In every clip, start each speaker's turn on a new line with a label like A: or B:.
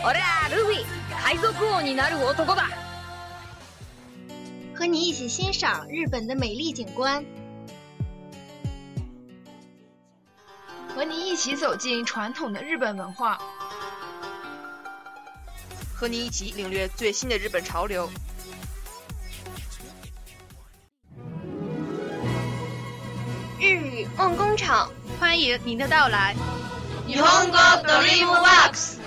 A: 我ルフィ海賊王になる男だ。
B: 和你一起欣赏日本的美丽景观，
A: 和你一起走进传统的日本文化，
C: 和你一起领略最新的日本潮流。
B: 日语梦工厂，
A: 欢迎您的到来。
B: 日本語ドリ e ムワ w クス。k s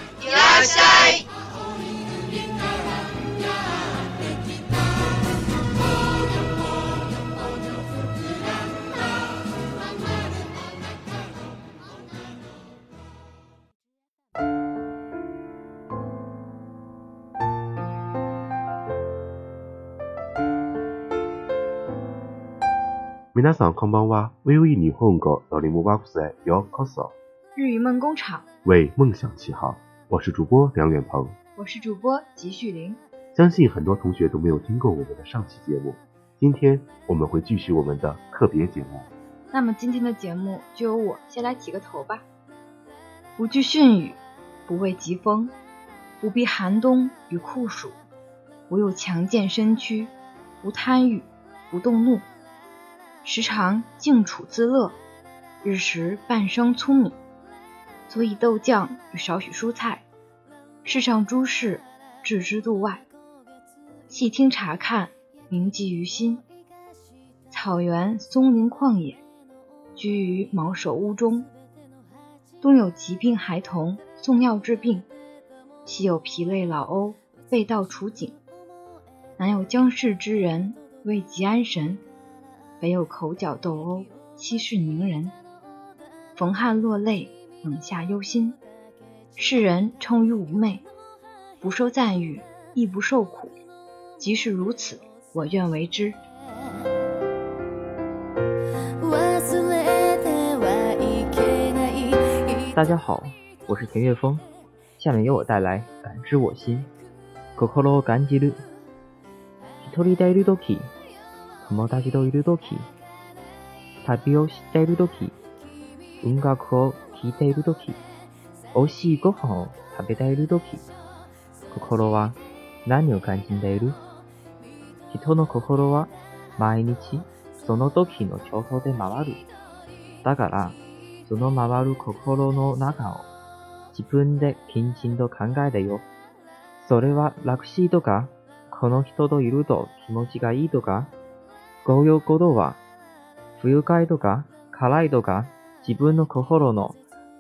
D: 皆さんこんばんは。V O E ニューヨークドリームワクスのヨ
A: 日语梦工厂，
D: 为梦想起航。我是主播梁远鹏，
A: 我是主播吉旭林。
D: 相信很多同学都没有听过我们的上期节目，今天我们会继续我们的特别节目。
A: 那么今天的节目就由我先来起个头吧。不惧迅雨，不畏疾风，不避寒冬与酷暑，我有强健身躯，不贪欲，不动怒，时常静处自乐，日食半生粗米。佐以豆酱与少许蔬菜，世上诸事置之度外，细听查看，铭记于心。草原、松林、旷野，居于茅舍屋中。东有疾病孩童送药治病，西有疲累老欧被道处警，南有僵氏之人为疾安神，北有口角斗殴息事宁人，逢汉落泪。冷下忧心，世人称于无媚，不受赞誉亦不受苦。即使如此，我愿为之。
E: 大家好，我是田岳峰，下面由我带来《感知我心》。聞いているとき、美味しいご飯を食べているとき、心は何を感じている人の心は毎日その時の調報で回る。だから、その回る心の中を自分で謹慎と考えてよ。それは楽しいとか、この人といると気持ちがいいとか、こういうことは、不愉快とか、辛いとか、自分の心の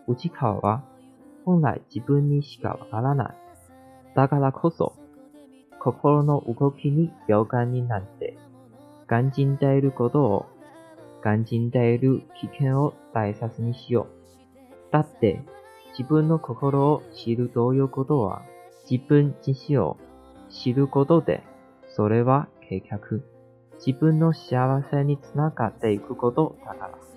E: 内川は本来自分にしかわからない。だからこそ、心の動きに敏感になって、肝心でいることを、肝心でいる危険を大切にしよう。だって、自分の心を知るということは、自分自身を知ることで、それは結局、自分の幸せにつながっていくことだから。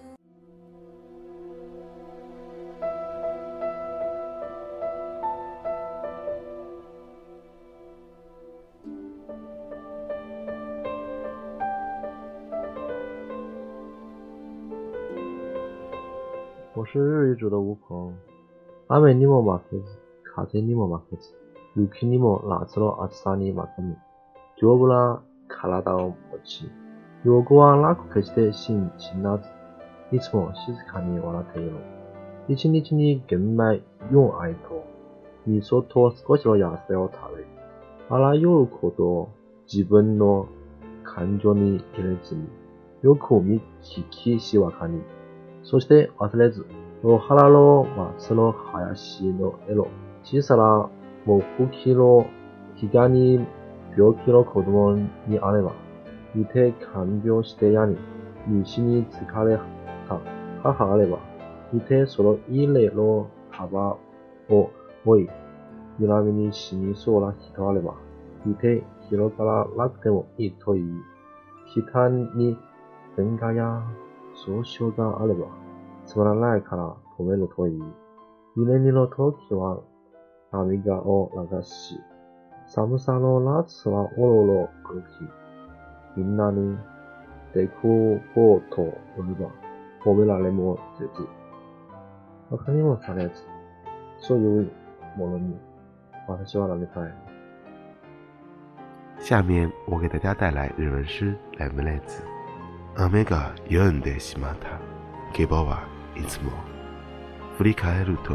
F: 我是日语组的吴鹏。阿美尼莫马克斯，卡杰尼莫马克斯，有克尼莫拉起罗阿兹萨尼马克米，脚布拉卡啦到莫起。如果啊拉克西德得行，行老子，你吃莫西斯卡尼瓦拉特一罗，你请你请你根买永爱托，你说托斯可西罗亚斯尔塔雷，阿拉鲁可多基本咯，看家的吉日子，有可米奇奇西瓦卡尼。そして忘れず、野原の松の林のエロ、小さな木きの被がに病気の子供にあれば、似て看病してやり、虫に疲れた母あれば、似てその稲の束を追い、みに死にそうな人あれば、似て広がらなくてもいいという、北に、文化や上昇があれば、つまらないから止めるといい。居眠りの時は、涙を流し、寒さの夏はおろろ歩き、みんなに、デコボーと呼べば、褒められもでき他にもされず、そういうものに、私はなりたい。
D: 下面我给大家带来日文诗《来文来子》。雨が止んでしまった。競馬はいつも振り返ると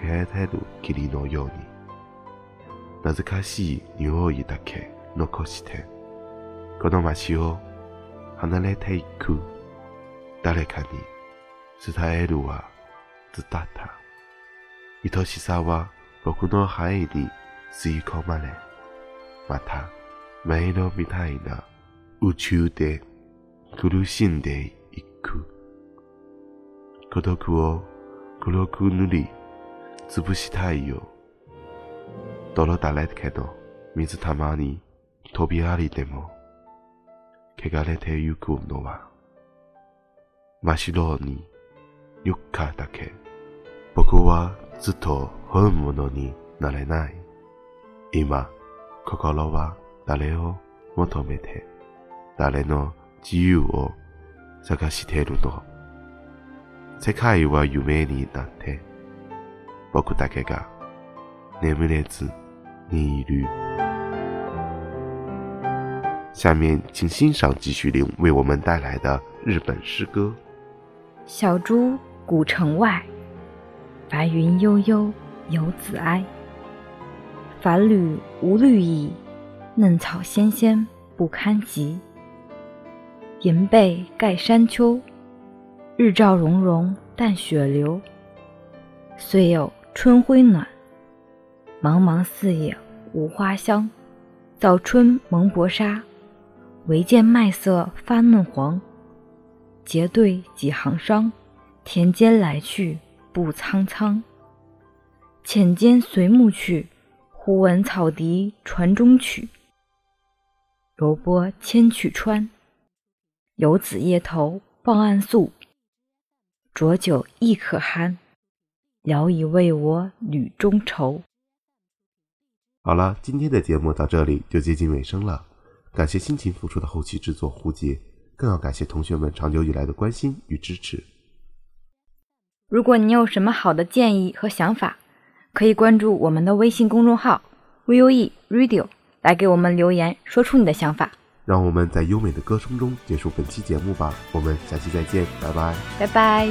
D: 消えてる霧のように懐かしい匂いだけ残してこの街を離れていく誰かに伝えるは伝った愛しさは僕の肺に吸い込まれまた迷路みたいな宇宙で苦しんでいく。孤独を黒く塗り、潰したいよ。泥だれけど、水たまに飛びありでも、汚れてゆくのは、真っ白にかだけ。僕はずっと本物になれない。今、心は誰を求めて、誰の自由を探し是泰鲁诺。世界和人类难て、僕だけが眠れず子いる。下面，请欣赏吉雪玲为我们带来的日本诗歌：
A: 小猪古城外，白云悠悠，游子哀。繁绿无绿意，嫩草纤纤不堪及。银被盖山丘，日照融融淡雪流。虽有春晖暖，茫茫四野无花香。早春蒙薄纱，唯见麦色发嫩黄。结队几行商，田间来去不苍苍。浅间随暮去，忽闻草笛传中曲。柔波千曲川。游子夜投望岸宿，浊酒亦可酣，聊以慰我旅中愁。
D: 好了，今天的节目到这里就接近尾声了。感谢辛勤付出的后期制作胡杰，更要感谢同学们长久以来的关心与支持。
A: 如果你有什么好的建议和想法，可以关注我们的微信公众号 “VUE Radio”，来给我们留言，说出你的想法。
D: 让我们在优美的歌声中结束本期节目吧。我们下期再见，拜拜，
A: 拜拜。